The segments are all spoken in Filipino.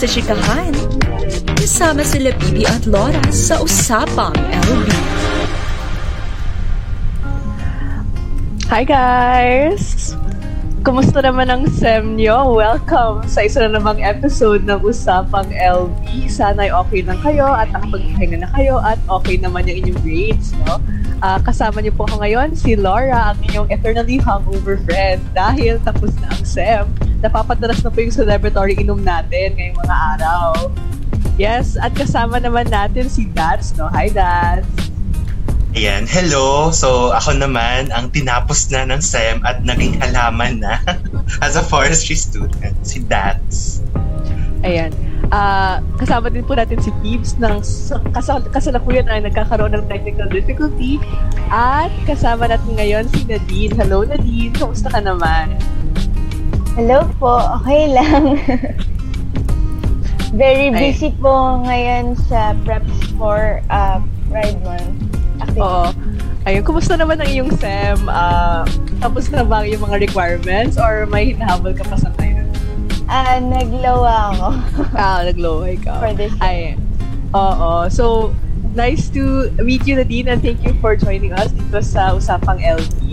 sa chikahan. Kasama sila Bibi at Laura sa Usapang LB. Hi guys! Kumusta naman ang SEM nyo? Welcome sa isa na namang episode ng Usapang LB. Sana'y okay lang kayo at nakapagpahinga na kayo at okay naman yung inyong grades, no? Uh, kasama niyo po ako ngayon, si Laura, ang inyong eternally hungover friend. Dahil tapos na ang SEM, napapadalas na po yung celebratory inom natin ngayong mga araw. Yes, at kasama naman natin si Dats, no? Hi, Dats! Ayan, hello! So, ako naman ang tinapos na ng SEM at naging halaman na as a forestry student, si Dats. Ayan. Uh, kasama din po natin si Peeps ng kasal kasalukuyan ay nagkakaroon ng technical difficulty. At kasama natin ngayon si Nadine. Hello Nadine, kamusta ka naman? Hello po, okay lang. Very busy Ay. po ngayon sa preps for uh, Pride Month. Oo. Ayun, kumusta naman ang iyong SEM? Uh, tapos na ba yung mga requirements or may hinahabol ka pa sa ngayon? Ah, uh, naglowa ako. ah, naglowa ikaw. For this Ay, oo. So, nice to meet you, Nadine, and thank you for joining us dito sa Usapang LT.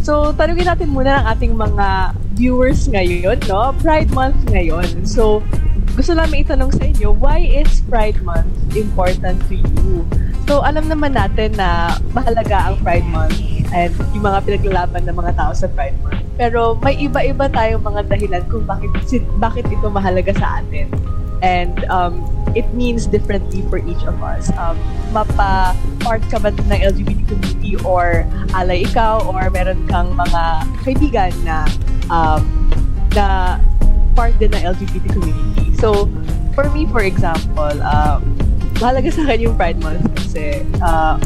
So, tanungin natin muna ang ating mga viewers ngayon, no? Pride Month ngayon. So, gusto namin itanong sa inyo, why is Pride Month important to you? So, alam naman natin na mahalaga ang Pride Month and yung mga pinaglalaban ng mga tao sa Pride Month. Pero may iba-iba tayong mga dahilan kung bakit, bakit ito mahalaga sa atin. And um, it means differently for each of us. Um, mapa-part ka ba ng LGBT community or alay ikaw or meron kang mga kaibigan na um, na part din ng LGBT community. So, for me, for example, uh, mahalaga sa akin yung Pride Month kasi uh,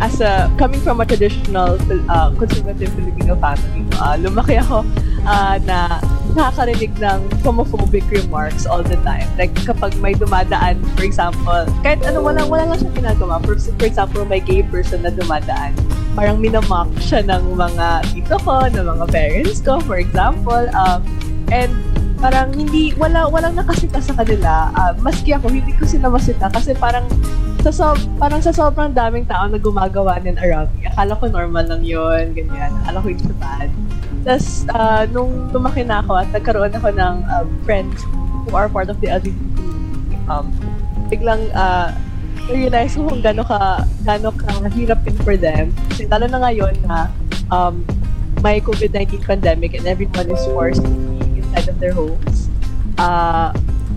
as a, coming from a traditional uh, conservative Filipino family, uh, lumaki ako uh, na nakakarinig ng homophobic remarks all the time. Like, kapag may dumadaan, for example, kahit ano, wala, wala lang siya ginagawa. For, for example, may gay person na dumadaan, parang minamock siya ng mga tito ko, ng mga parents ko, for example. Um, and parang hindi, wala, walang nakasita sa kanila. Uh, maski ako, hindi ko sila masita kasi parang sa so, parang sa sobrang daming tao na gumagawa din around me. Akala ko normal lang yun, ganyan. Akala ko hindi bad. Tapos, uh, nung lumaki na ako at nagkaroon ako ng uh, friends who are part of the LGBT um, biglang uh, realize ko kung gano'n ka, gano'n ka hirap din for them. Kasi lalo na ngayon na um, may COVID-19 pandemic and everyone is forced outside of their homes. Uh,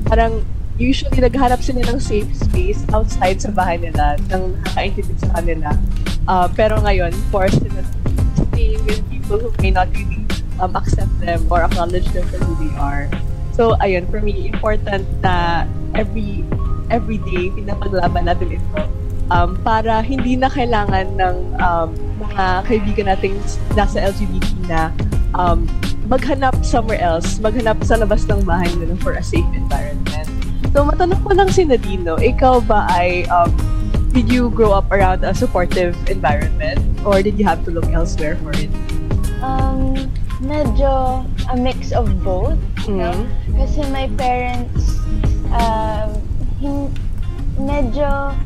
parang usually naghanap sila ng safe space outside sa bahay nila nang nakakaintindi sa kanila. Uh, pero ngayon, forced sila staying with people who may not really um, accept them or acknowledge them for who they are. So, ayun, for me, important na every every day, pinapaglaban natin ito um, para hindi na kailangan ng um, mga kaibigan nating nasa LGBT na um, maghanap somewhere else, maghanap sa labas ng bahay nila for a safe environment. So, matanong ko lang si Nadino, ikaw ba ay, um, did you grow up around a supportive environment or did you have to look elsewhere for it? Um, medyo a mix of both, mm-hmm. no? Kasi my parents, um, hin- medyo,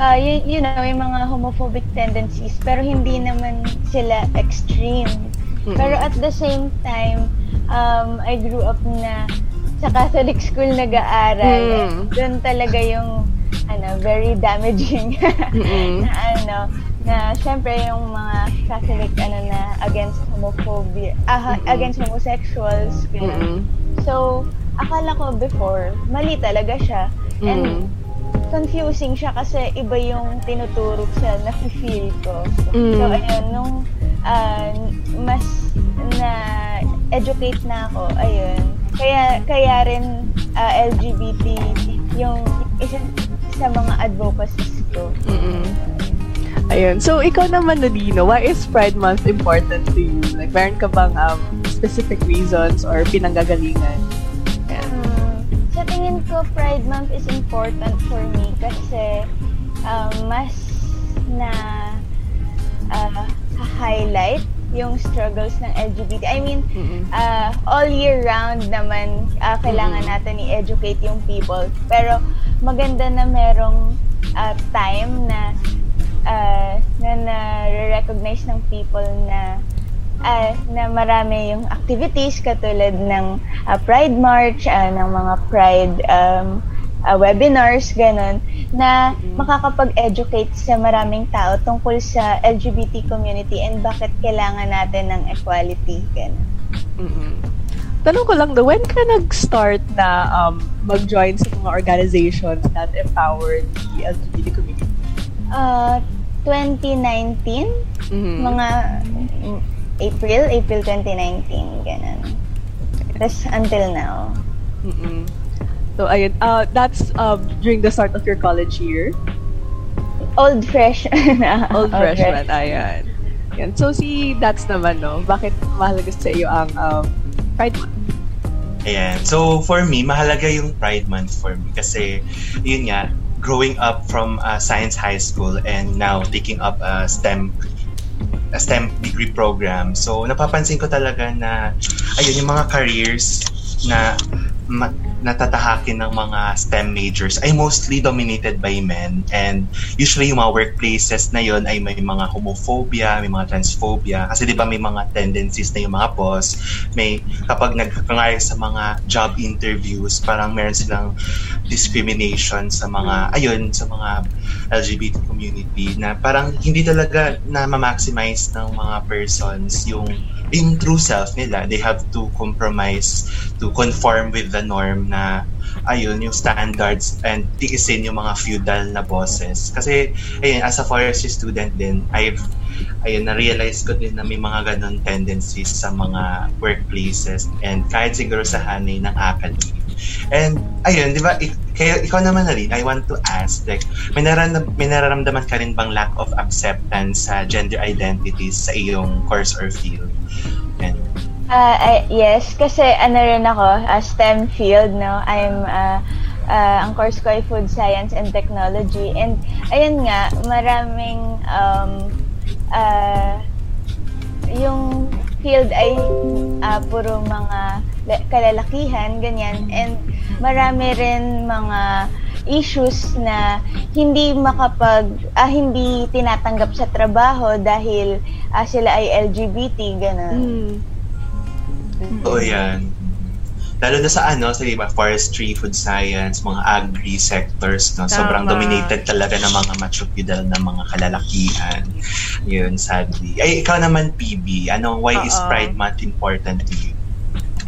uh, you, you know, yung mga homophobic tendencies, pero hindi naman sila extreme Mm-hmm. Pero at the same time, um, I grew up na sa Catholic school nag-aaral. Mm. Doon talaga yung ano, very damaging mm-hmm. na ano, na syempre yung mga Catholic ano na against homophobia, uh, mm-hmm. against homosexuals. Mm-hmm. So, akala ko before, mali talaga siya. Mm-hmm. And confusing siya kasi iba yung tinuturo sa na-feel ko. Mm-hmm. So, ayun, nung uh, mas na educate na ako ayun. Kaya kaya rin uh, ah, LGBT yung isa sa mga advocacies ko. Mm ayun. So ikaw naman Nadino why is Pride Month important to you? Like meron ka bang um, specific reasons or pinanggagalingan? Yeah. um, sa tingin ko Pride Month is important for me kasi um, mas na uh, highlight yung struggles ng LGBT. I mean, uh, all year round naman uh, kailangan natin i-educate yung people. Pero maganda na merong uh, time na uh, na na-recognize ng people na uh, na marami yung activities katulad ng uh, Pride March, uh, ng mga Pride um, uh, webinars, ganun, na makakapag-educate sa maraming tao tungkol sa LGBT community and bakit kailangan natin ng equality. Mm-mm. Tanong ko lang, when ka nag-start na um, mag-join sa mga organizations that empower the LGBT community? Uh, 2019, Mhm. mga mm, April, April 2019, ganun. Tapos until now. Mm-mm. So, ayun. Uh, that's um, during the start of your college year. Old freshman. Old freshman, ayan. Yan. So, si Dats naman, no? Bakit mahalaga sa iyo ang um, Pride Month? Ayan. So, for me, mahalaga yung Pride Month for me. Kasi, yun nga, growing up from uh, science high school and now taking up a STEM a STEM degree program. So, napapansin ko talaga na, ayun, yung mga careers na ma- natatahakin ng mga STEM majors ay mostly dominated by men. And usually yung mga workplaces na yon ay may mga homophobia, may mga transphobia. Kasi di ba may mga tendencies na yung mga boss may kapag nagkangari sa mga job interviews parang meron silang discrimination sa mga ayun sa mga LGBT community na parang hindi talaga na ma-maximize ng mga persons yung yung true self nila. They have to compromise to conform with the norm na ayun, yung standards and tiisin yung mga feudal na bosses. Kasi, ayun, as a forestry student din, I've ayun, na-realize ko din na may mga ganun tendencies sa mga workplaces and kahit siguro sa hanay ng academy. And, ayun, di ba, ik- kaya ikaw naman na rin, I want to ask, like, may, naran- may nararamdaman ka rin bang lack of acceptance sa gender identities sa iyong course or field? And, Ah, ay- yes, kasi ano rin ako, ah, STEM field, no? I'm, uh, ang course ko ay Food Science and Technology. And, ayun nga, maraming, um, ah, yung field ay ah, puro mga kalalakihan, ganyan. And marami rin mga issues na hindi makapag ah, hindi tinatanggap sa trabaho dahil ah, sila ay LGBT ganun. Mm. Oo, yan. Lalo na sa ano, sa iba, forestry, food science, mga agri sectors, no? Sobrang Tama. dominated talaga ng mga feudal na mga kalalakihan. Yun, sadly. Ay, ikaw naman, PB, ano, why is Oo. Pride Month important to you?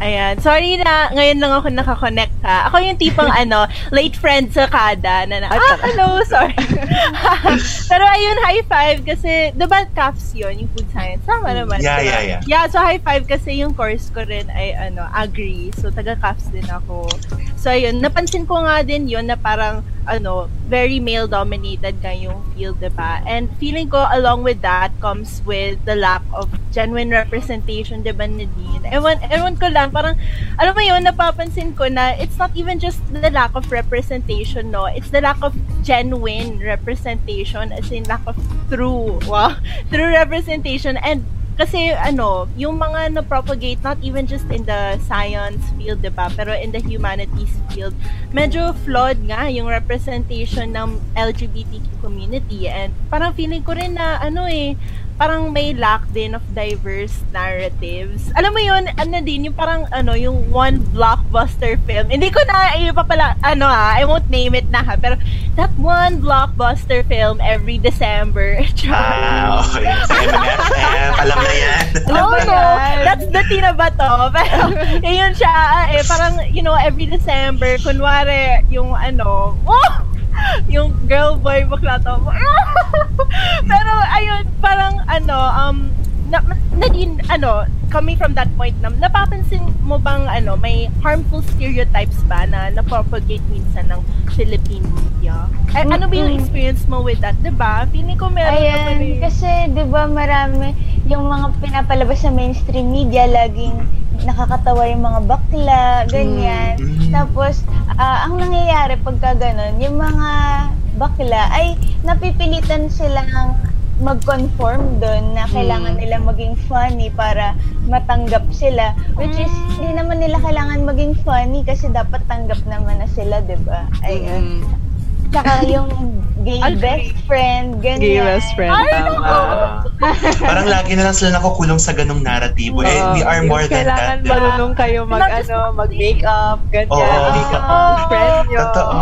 Ayan. Sorry na, ngayon lang ako nakakonect ha. Ako yung tipong ano, late friend sa kada na, na ah, hello, sorry. Pero ayun, high five kasi, diba CAFS yun, yung food science? Tama naman. Yeah, diba? yeah, yeah. Yeah, so high five kasi yung course ko rin ay ano, agri. So taga CAFS din ako. So ayun, napansin ko nga din yun na parang ano, very male dominated nga yung field, diba? And feeling ko along with that comes with the lack of genuine representation, diba, Nadine? Ewan, ewan ko lang, parang, alam mo yun, napapansin ko na it's not even just the lack of representation, no? It's the lack of genuine representation, as in lack of true, wow, true representation. And kasi ano, yung mga na-propagate not even just in the science field, 'di ba, pero in the humanities field, medyo flawed nga yung representation ng LGBTQ community. And parang feeling ko rin na ano eh, parang may lack din of diverse narratives. Alam mo yun, ano din, yung parang ano, yung one blockbuster film. Hindi ko na ipapala, ano ha, I won't name it na ha, pero that one blockbuster film every December. Ah, okay. MMFF, alam na yan. Alam Oh, mo no. yan? That's the tina ba to? Pero, yun siya, eh, parang, you know, every December, kunwari, yung ano, oh! Yung girl boy bakla to. Pero, ayun, parang, ano, um, na, naging, ano, coming from that point na, napapansin mo bang, ano, may harmful stereotypes ba na napropagate minsan ng Philippine media? Eh, ano ba yung experience mo with that? Diba? Feeling ko meron Ayan, naman kasi 'di ba marami yung mga pinapalabas sa mainstream media laging nakakatawa yung mga bakla, ganyan. Mm. Tapos ah, ang nangyayari pagka ganun, yung mga bakla ay napipilitan silang mag-conform doon na kailangan Mm. nila maging funny para matanggap sila. Which is, hindi naman nila kailangan maging funny kasi dapat tanggap naman na sila, di ba? Ayun. Mm. Tsaka yung gay best friend, ganyan. Gay best friend. Ay, tama. Parang lagi na lang sila nakukulong sa ganong naratibo. eh, we are more than Kailangan that. diba? marunong kayo mag, ano, mag-makeup, ganyan. Oo. Makeup Oo. friend nyo. Totoo.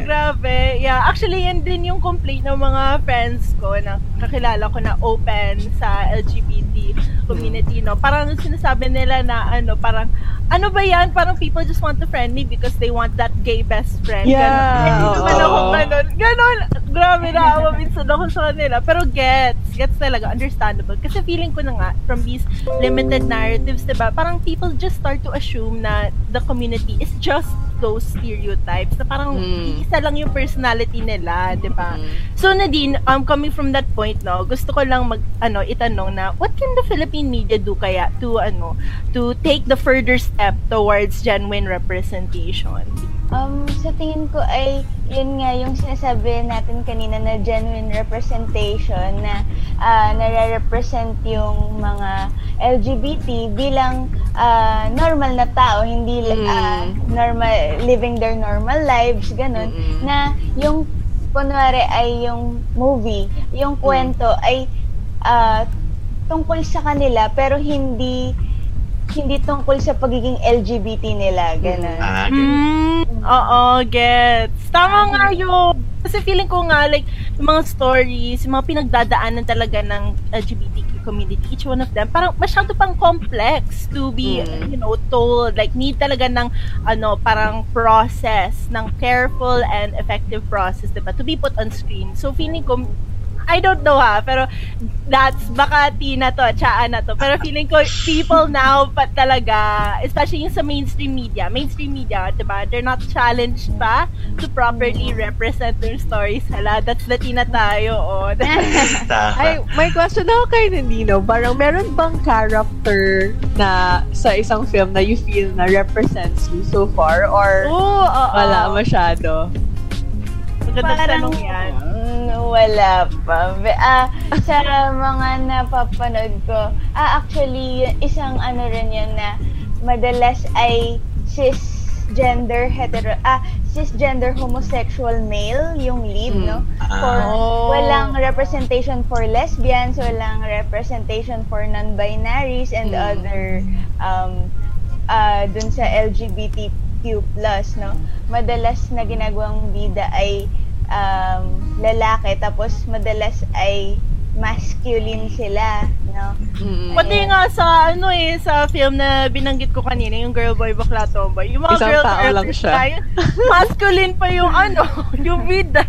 Ayan. grabe. Yeah, actually, yan din yung complaint ng mga friends ko na kakilala ko na open sa LGBT community, no? Parang sinasabi nila na, ano, parang, ano ba yan? Parang people just want to friend me because they want that gay best friend. Yeah, Ganon. Naman ako ganon. Ganon. Grabe na ako minsan ako sa kanila. Pero gets. Gets talaga. Understandable. Kasi feeling ko na nga, from these limited narratives, diba? Parang people just start to assume na the community is just those stereotypes na parang Mm. isa lang yung personality nila, 'di ba? Mm. So Nadine, um coming from that point, no, gusto ko lang mag ano itanong na what can the Philippine media do kaya to ano to take the further step towards genuine representation? Um, sa tingin ko ay, yun nga yung sinasabi natin kanina na genuine representation na ah, nare-represent yung mga LGBT bilang ah, normal na tao, hindi Mm. ah, normal, living their normal lives, ganun, Mm-mm. na yung kunwari ay yung movie, yung kwento ay ah, tungkol sa kanila pero hindi hindi tungkol sa pagiging LGBT nila, ganun. Ah, Mm, oo, gets. Tama nga yun. Kasi feeling ko nga, like, yung mga stories, yung mga pinagdadaanan talaga ng LGBTQ community, each one of them, parang masyado pang complex to be, Mm. you know, told. Like, need talaga ng, ano, parang process, ng careful and effective process, diba, to be put on screen. So, feeling ko, I don't know ha, pero that's baka Tina to, tsaan na to. Pero feeling ko people now pa talaga, especially yung sa mainstream media, mainstream media, diba? They're not challenged pa to properly represent their stories. Hala, that's the Tina tayo, oh. Ay, may question ako kay Nandino. Parang meron bang character na sa isang film na you feel na represents you so far? Or Oo, oo. wala masyado? Magandang Parang tanong yan. Wala pa. Ah, sa mga napapanood ko, ah, actually, isang ano rin yun na madalas ay cisgender hetero, ah, cisgender homosexual male yung lead, Mm. no? Ah. For, Oh. walang representation for lesbians, walang representation for non-binaries and Mm. other um, ah dun sa LGBTQ+, no? Madalas na ginagawang bida ay um, lalaki, tapos madalas ay masculine sila, no? Mm. Pati nga sa ano eh, sa film na binanggit ko kanina, yung Girl Boy Bakla Tomboy, yung mga Isang girl characters siya. tayo, masculine pa yung ano, yung bida.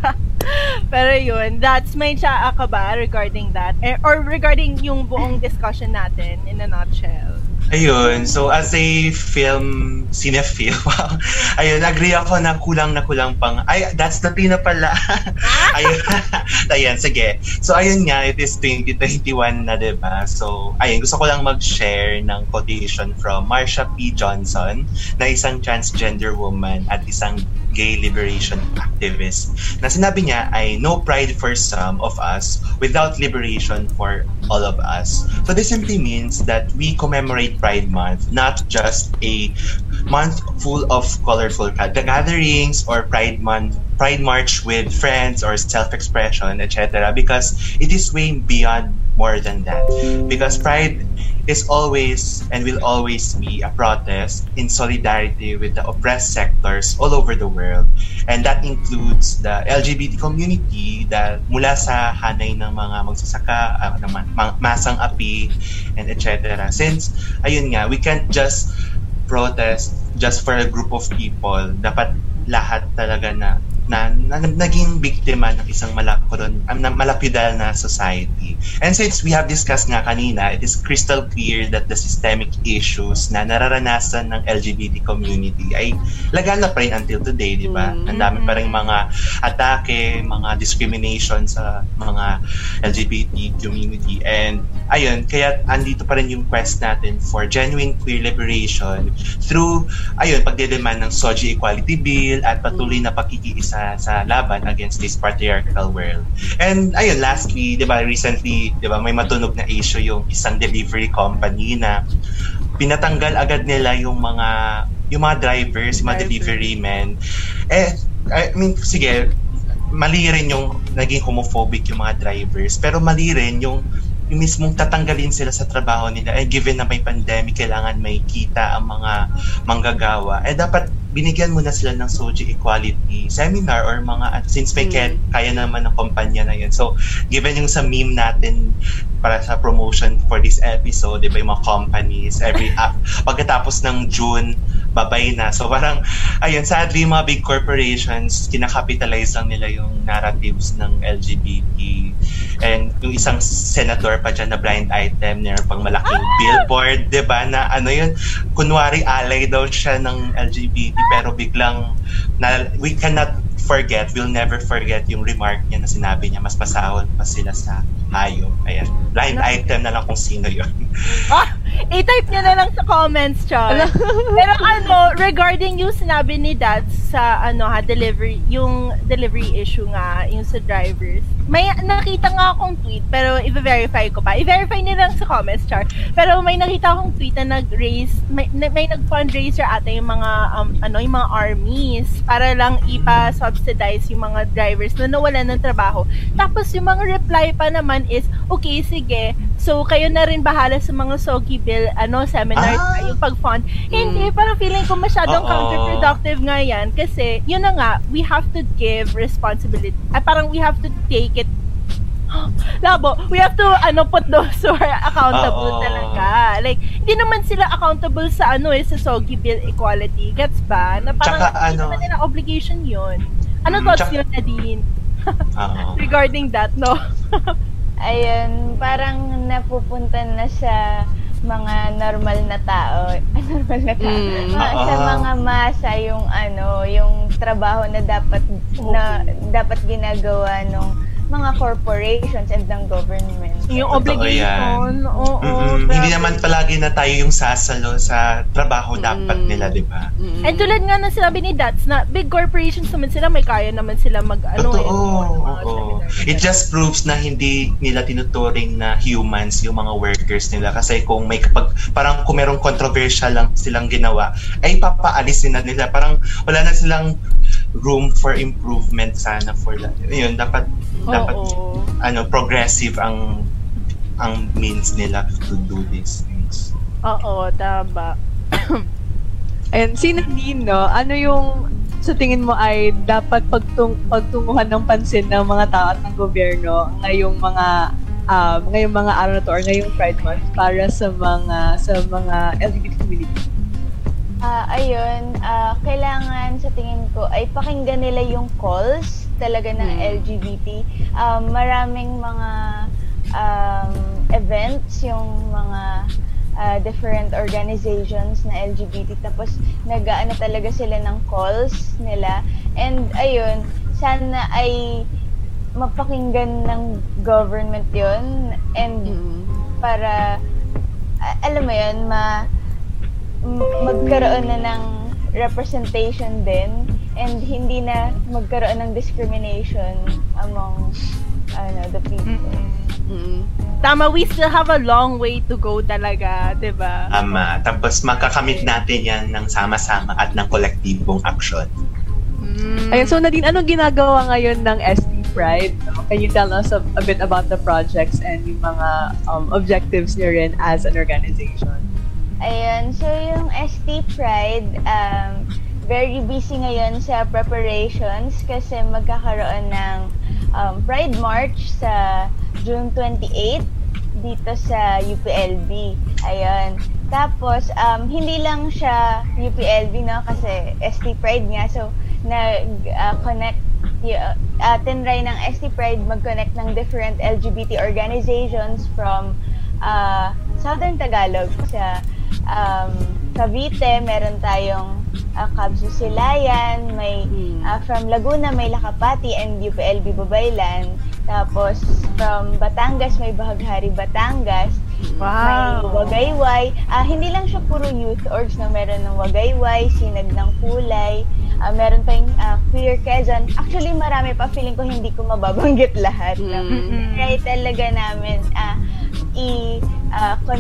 Pero yun, that's my ka ba regarding that? Eh, or regarding yung buong discussion natin in a nutshell? Ayun, so as a film cinephile, wow. Ayun, agree ako na kulang na kulang pang, ay, that's the Tina pala. ayun, ayun, sige. So ayun nga, it is 2021 na, di ba? So, ayun, gusto ko lang mag-share ng quotation from Marsha P. Johnson, na isang transgender woman at isang gay liberation activist. Na sinabi niya ay, no pride for some of us without liberation for all of us. So this simply means that we commemorate Pride Month, not just a month full of colorful ga- gatherings or Pride Month, Pride March with friends or self-expression, etc. Because it is way beyond more than that. Because Pride is always and will always be a protest in solidarity with the oppressed sectors all over the world. And that includes the LGBT community that mula sa hanay ng mga magsasaka, uh, ng ma- ma- masang api, and etc. Since, ayun nga, we can't just protest just for a group of people. Dapat lahat talaga na na, na naging biktima ng isang malakron, um, na malapidal na society. And since we have discussed nga kanina, it is crystal clear that the systemic issues na nararanasan ng LGBT community ay laganap pa rin until today, di ba? Mm. Ang dami pa rin mga atake, mga discrimination sa mga LGBT community. And ayun, kaya andito pa rin yung quest natin for genuine queer liberation through, ayun, pagdedemand ng SOGI Equality Bill at patuloy na pakikiisa sa sa laban against this patriarchal world. And ayun, lastly, 'di ba, recently, 'di ba, may matunog na issue yung isang delivery company na pinatanggal agad nila yung mga yung mga drivers, yung mga Driver. delivery men. Eh, I mean, sige, mali rin yung naging homophobic yung mga drivers, pero mali rin yung yung mismong tatanggalin sila sa trabaho nila eh given na may pandemic kailangan may kita ang mga manggagawa eh dapat binigyan mo na sila ng Soji Equality seminar or mga since may kaya, kaya naman ng kumpanya na yun. So given yung sa meme natin para sa promotion for this episode, di ba yung mga companies, every up, pagkatapos ng June, babay na. So parang, ayun, sadly, mga big corporations, kinakapitalize lang nila yung narratives ng LGBT. And yung isang senator pa dyan na blind item, meron pang malaking billboard, di ba, na ano yun, kunwari alay daw siya ng LGBT, pero biglang, na, we cannot forget, we'll never forget yung remark niya na sinabi niya, mas masahol pa sila sa hayop. Ayan. Blind item na lang kung sino yun. Ah, i-type nyo na lang sa comments, Char. Pero ano, regarding yung sinabi ni Dad sa ano ha, delivery, yung delivery issue nga, yung sa drivers. May nakita nga akong tweet, pero i-verify ko pa. I-verify nyo lang sa comments, Char. Pero may nakita akong tweet na nag-raise, may, may nag-fundraiser ata yung mga, um, ano, yung mga armies para lang ipa-subsidize yung mga drivers na nawalan ng trabaho. Tapos yung mga reply pa naman is, okay, sige, so kayo na rin bahala sa mga Sogi Bill, ano, seminar, Ah! yung pag-fund. Hindi, parang feeling ko masyadong Oo. counterproductive nga yan kasi, yun na nga, we have to give responsibility. Ay, parang we have to take it Labo, we have to ano put those who are accountable Oo. talaga. Like, hindi naman sila accountable sa ano eh, sa Sogi Bill Equality. Gets ba? Na parang Tsaka hindi ano- naman nila obligation yun. Ano Mm, thoughts yun, Nadine? Oo. Regarding that, no? Ayun, parang napupunta na sa mga normal na tao. normal na tao. Mm. Mga- sa Oo. mga masa yung ano, yung trabaho na dapat na dapat ginagawa ng mga corporations and ng government. Yung Totoo obligation. Oo, Mm-mm. grabe. Hindi naman palagi na tayo yung sasalo sa trabaho dapat Mm. nila, di ba? And tulad nga na sinabi ni Dats na big corporations naman sila, may kaya naman sila mag ano Totoo. eh, oo. seminars. It just proves na hindi nila tinuturing na humans yung mga workers nila. Kasi kung may kapag, parang kung merong controversial lang silang ginawa, ay papaalisin na nila. Parang wala na silang room for improvement sana for that. Yun, dapat, dapat, Oo. ano, progressive ang ang means nila to do these things. Oo, tama. And si Nadine, no, ano yung sa tingin mo ay dapat pagtung pagtunguhan ng pansin ng mga tao at ng gobyerno ngayong mga um, ngayong mga araw na to or ngayong Pride Month para sa mga sa mga LGBT community? Ah, ayun, ah, kailangan sa tingin ko ay pakinggan nila yung calls talaga ng Hmm. LGBT. Um, maraming mga um, events, yung mga ah, different organizations na LGBT tapos nag-ano talaga sila ng calls nila and ayun sana ay mapakinggan ng government yun and para a- alam mo yun ma magkaroon na ng representation din and hindi na magkaroon ng discrimination among ano the people. Tama, we still have a long way to go talaga, 'di ba? Tama. Tapos makakamit natin yan ng sama-sama at ng kolektibong action. Mm. Ayun, so Nadine, anong ginagawa ngayon ng SD Pride? No? Can you tell us a, a bit about the projects and yung mga um, objectives niyo rin as an organization? Ayun, so yung ST Pride, um, very busy ngayon sa preparations kasi magkakaroon ng um, Pride March sa June 28 dito sa UPLB. Ayun. Tapos, um, hindi lang siya UPLB, no? Kasi ST Pride nga. So, nag-connect, uh, uh, tinry ng ST Pride mag-connect ng different LGBT organizations from uh, Southern Tagalog sa um, Cavite, meron tayong uh, Kabsu Silayan, may uh, from Laguna may Lakapati and UPLB Babaylan. Tapos from Batangas may Bahaghari Batangas. May Wow. Wagayway. Ah, hindi lang siya puro youth orgs na meron ng Wagayway, Sinag ng Kulay, ah, meron pa yung ah, Queer Quezon. Actually, marami pa. Feeling ko hindi ko mababanggit lahat. No? Mm. Try talaga namin ah, i-consolidate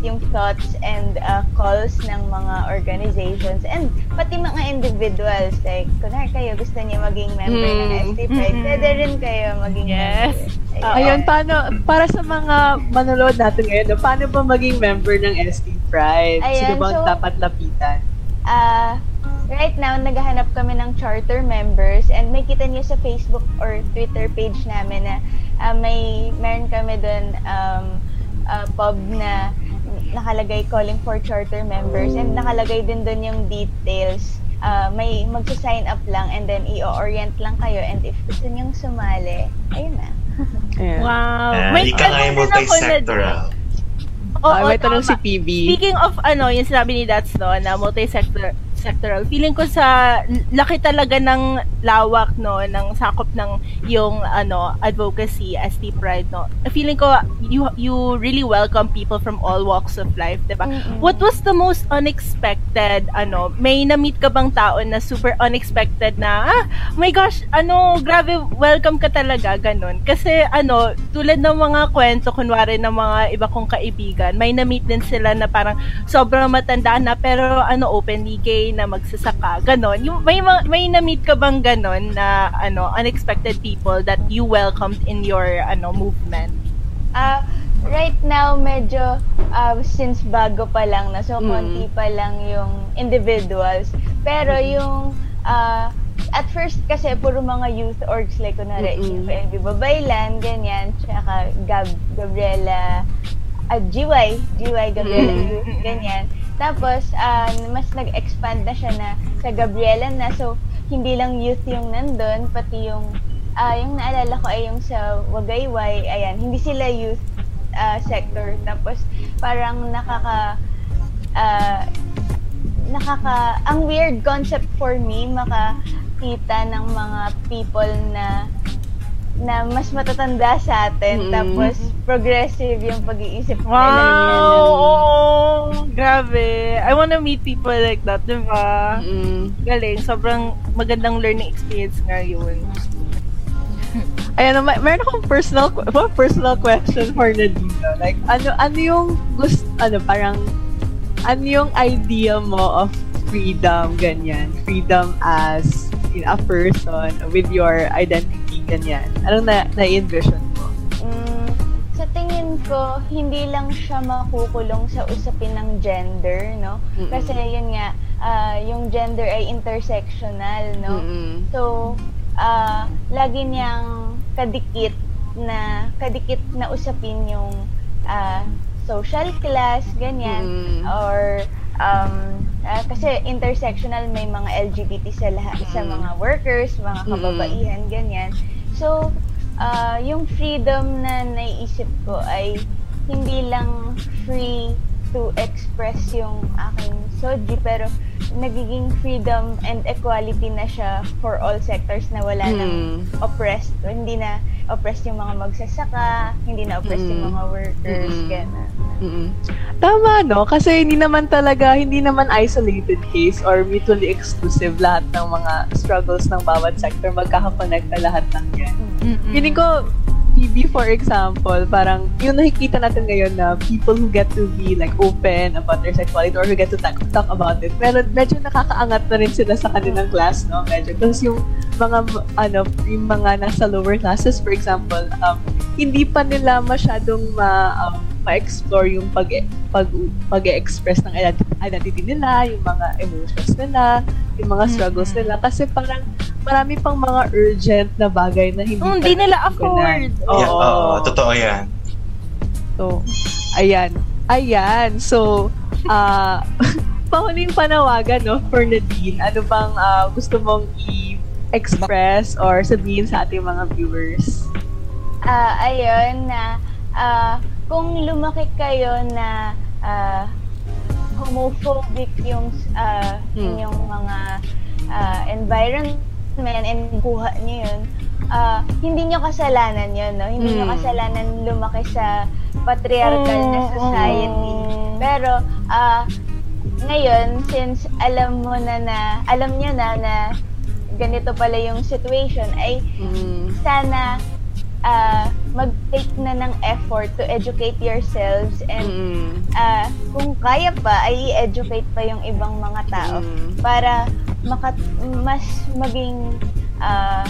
yung thoughts and ah, calls ng mga organizations and pati mga individuals. Like, kunwari kayo, gusto niya maging member ng Mm. ST Pride, Mm-mm. pwede rin kayo maging Yes. member. Ah, Ayun, paano, para sa mga manonood natin ngayon, no, paano ba maging member ng ST Pride? Sino Ayan, bang so- dapat lapitan? Ah, right now, naghahanap kami ng charter members and may kita niyo sa Facebook or Twitter page namin na ah, may meron kami doon um, ah, pub na nakalagay calling for charter members and nakalagay din doon yung details. Ah, may magsa-sign up lang and then i-orient lang kayo and if gusto niyong sumali, ayun na. Wow. Ah, May ika nga yung multi-sectoral. Oo, Ah, may tanong si. PB. Speaking of ano, yung sinabi ni Dats no, na multi-sector sectoral. Feeling ko sa laki talaga ng lawak no ng sakop ng yung ano advocacy ST Pride no. Feeling ko you you really welcome people from all walks of life, 'di ba? Mm-mm. What was the most unexpected ano? May na-meet ka bang tao na super unexpected na ah, my gosh, ano, grabe welcome ka talaga ganun. Kasi ano, tulad ng mga kwento kunwari ng mga iba kong kaibigan, may na-meet din sila na parang sobrang matanda na pero ano openly gay na magsasaka, ganon. Yung may ma- may na-meet ka bang ganon na ano unexpected people that you welcomed in your ano movement? Ah, right now medyo ah, since bago pa lang na so Mm. konti pa lang yung individuals. Pero yung ah, at first kasi puro mga youth orgs like kunwari Mm-mm. FNB Babaylan, ganyan, tsaka Gab, Gabriela ah, GY, GY Gabriela Mm. Youth, ganyan. Tapos, ah, mas nag-expand na siya na sa Gabriela na. So, hindi lang youth yung nandun, pati yung, ah, yung naalala ko ay yung sa Wagayway, ayan, hindi sila youth ah, sector. Tapos, parang nakaka, ah, nakaka, ang weird concept for me, makakita ng mga people na na mas matatanda sa atin Mm. tapos progressive yung pag-iisip nila. Wow! Oo! Grabe. I wanna meet people like that, di ba? Mm. Galing. Sobrang magandang learning experience nga yun. Ayan, may, meron akong personal, personal question for Nadine. Like, ano, ano yung gusto, ano, parang, ano yung idea mo of freedom, ganyan? Freedom as in a person with your identity, ganyan. Anong na, na-envision mo? Mm, sa tingin ko, hindi lang siya makukulong sa usapin ng gender, no? Mm-mm. Kasi yun nga, ah, yung gender ay intersectional, no? Mm-mm. So, ah, lagi niyang kadikit na kadikit na usapin yung ah, social class, ganyan. Mm. Or um, ah, kasi intersectional may mga LGBT sa lahat sa Mm. mga workers, mga Mm. kababaihan, ganyan. So, ah, yung freedom na naiisip ko ay hindi lang free to express yung aking soji, pero nagiging freedom and equality na siya for all sectors na wala nang Mm. oppressed. Hindi na oppressed yung mga magsasaka, hindi na oppressed yung Mm. mga workers, Mm. gano'n. Mm-mm. Tama, no? Kasi hindi naman talaga, hindi naman isolated case or mutually exclusive lahat ng mga struggles ng bawat sector. Magkakakonekta lahat ng yan. Feeling ko, PB for example, parang yung nakikita natin ngayon na people who get to be like open about their sexuality or who get to talk, talk about it, pero medyo nakakaangat na rin sila sa kanilang class, no? Medyo. Tapos yung mga, ano, yung mga nasa lower classes, for example, um, hindi pa nila masyadong ma, um, ma-explore yung pag pag pag-express ng ident- identity nila, yung mga emotions nila, yung mga struggles Mm-mm. nila kasi parang marami pang mga urgent na bagay na hindi Mm, nila afford. Oo. Yeah, oo, totoo yan. So, ayan. Ayan. So, ah pahuling panawagan, no, for Nadine. Ano bang ah, gusto mong i-express or sabihin sa ating mga viewers? Ah, ayun na ah, kung lumaki kayo na ah, homophobic yung ah, Hmm. inyong mga ah, environment and kuha niyo yun, ah, hindi nyo kasalanan yun, no? Hindi Hmm. kasalanan lumaki sa patriarchal na Oo, society. oo. Pero, ah, ngayon, since alam mo na na, alam niya na na ganito pala yung situation, ay Mm. sana ah, mag-take na ng effort to educate yourselves and Mm. ah, kung kaya pa, ay i-educate pa yung ibang mga tao Mm. para makat mas maging ah,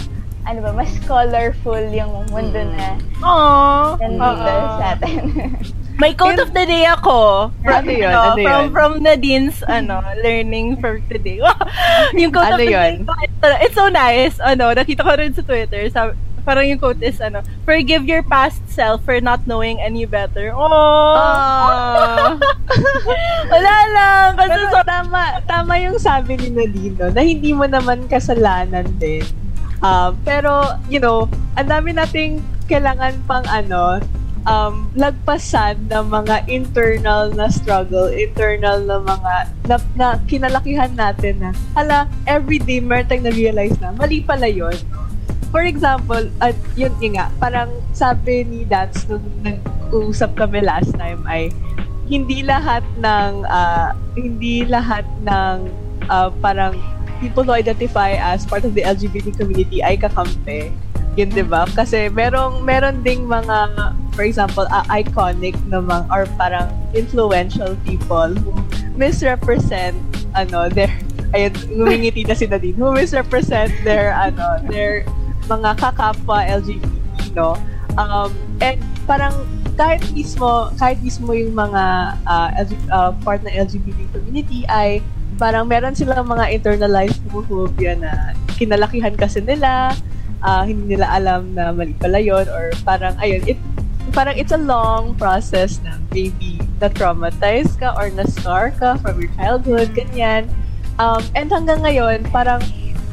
ano ba, mas colorful yung mundo Mm. na Aww. nandito Oo. sa atin. May quote of the day ako. Ano yun? Ano, Ano from, yun? from Nadine's, ano, learning for today. yung quote Ano of the yun? day, it's so nice. Ano, nakita ko rin sa Twitter. Sabi, parang yung quote is, ano, forgive your past self for not knowing any better. Oh! Ah. Wala lang. Kasi Pero so, tama, tama yung sabi ni Nadine, no, na hindi mo naman kasalanan din. Um, pero, you know, ang dami nating kailangan pang ano, um, lagpasan ng mga internal na struggle, internal na mga, na, na kinalakihan natin na, hala, everyday meron tayong na-realize na, mali pala yun. no? For example, at yun, yun nga, parang sabi ni Dance nung nag-usap kami last time ay, hindi lahat ng ah, hindi lahat ng ah, parang people who identify as part of the LGBT community ay kakampi. Yun, di ba? Kasi merong, meron ding mga, for example, ah, iconic na mga, or parang influential people who misrepresent, ano, their, ayun, ngumingiti na si Nadine, who misrepresent their, ano, their mga kakapwa LGBT, no? Um, and parang kahit mismo kahit mismo yung mga uh, LG, uh, part ng LGBT community ay parang meron silang mga internalized homophobia na kinalakihan kasi nila uh, hindi nila alam na mali pala yun or parang ayun it parang it's a long process na maybe na traumatize ka or na scar ka from your childhood ganyan um, and hanggang ngayon parang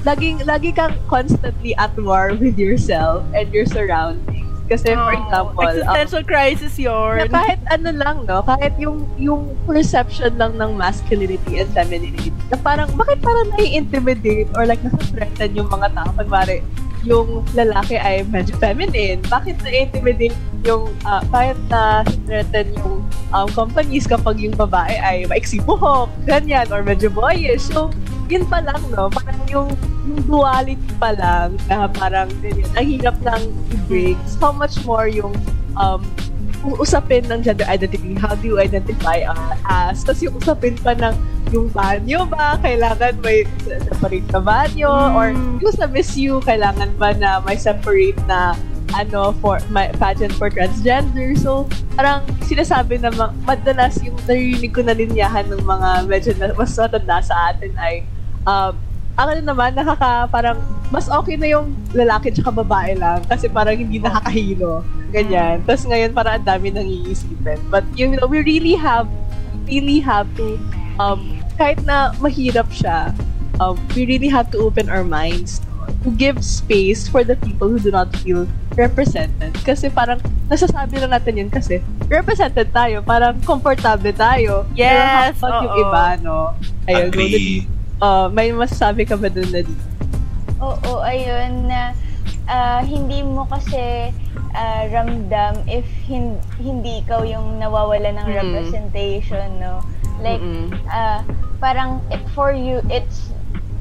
laging lagi kang constantly at war with yourself and your surroundings kasi for oh, example um, existential crisis na yun. kahit ano lang, no? Kahit yung, yung perception lang ng masculinity and femininity, na parang, bakit parang nai-intimidate or like nasa-threaten yung mga tao? Pagmari, yung lalaki ay medyo feminine. Bakit na-intimidate yung, uh, bakit na-threaten yung um, companies kapag yung babae ay maiksi buhok, ganyan, or medyo boyish. So, yun pa lang, no? Parang yung, yung duality pa lang na parang ganyan, ang hirap nang i-break. How much more yung um, kung usapin ng gender identity, how do you identify uh, as? Tapos yung usapin pa ng yung banyo ba, kailangan may separate na banyo? Mm. Or yung sa Miss You, kailangan ba na may separate na ano for my pageant for transgender so parang sinasabi na ma- madalas yung narinig ko na linyahan ng mga medyo na, mas matanda sa atin ay um, ako naman nakaka parang mas okay na yung lalaki tsaka babae lang kasi parang hindi nakakahilo ganyan tapos ngayon parang ang dami nang iisipin but you know we really have really have to um kahit na mahirap siya um, we really have to open our minds to give space for the people who do not feel represented. Kasi parang nasasabi lang natin yun kasi represented tayo, parang komportable tayo. Yes, Pero how about yung iba, no? Ayun, Agree. Uh, may masasabi ka ba dun na dito? Oo, ayun na ah, hindi mo kasi ah, ramdam if hin- hindi ikaw yung nawawala ng Mm. representation, no? Like, Mm-mm. ah, parang it- for you, it's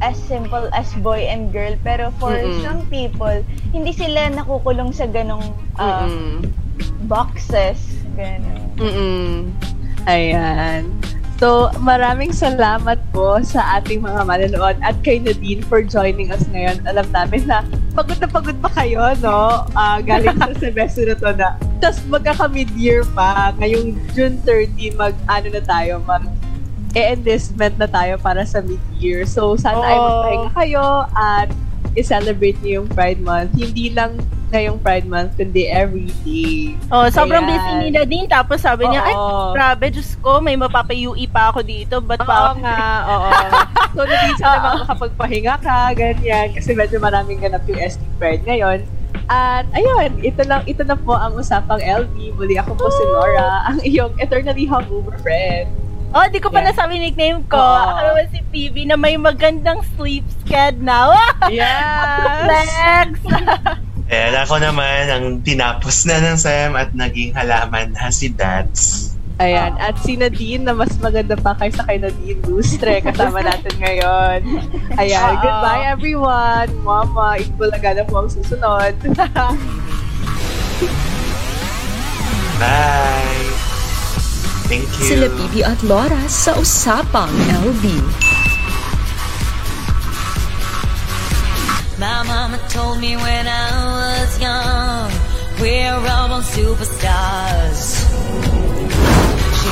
as simple as boy and girl. Pero for Mm-mm. some people, hindi sila nakukulong sa ganong Mm-mm. boxes. Ganon. Mm-mm. Ayan. So, maraming salamat po sa ating mga manonood at kay Nadine for joining us ngayon. Alam namin na pagod na pagod pa kayo, no? Ah, galing sa semester na to na. Tapos magkaka-mid-year pa. Ngayong June 30, mag, ano na tayo, mag e-enlistment na tayo para sa mid-year. So, sana ay Oh. magpahinga kayo at i-celebrate niyo yung Pride Month. Hindi lang ngayong Pride Month, kundi every day. Oh, sobrang Ayan. busy ni Nadine. Tapos sabi niya, ay, Oo. grabe, Diyos ko, may mapapayui pa ako dito. Ba't pa nga, oo. So, naging sana makakapagpahinga ka, ganyan. Kasi medyo maraming ganap yung ST Pride ngayon. At ayun, ito lang ito na po ang usapang LB. Muli ako po si Laura, ang iyong eternally hungover friend. Oh, di ko pa Yeah. nasabi nickname ko. Oo. Ako naman si PB na may magandang sleep sked now. Yes! Flex! And ako naman, ang tinapos na ng SEM at naging halaman na si Dats. Ayan. At si Nadine na mas maganda pa kaysa kay Nadine Lustre kasama natin ngayon. Ayan. Oo. Goodbye everyone. Mama, Itbulaga na po ang susunod. Bye! Thank you. Sila Bibi at Laura sa Usapang LB. My mama told me when I was young, we're all superstars. She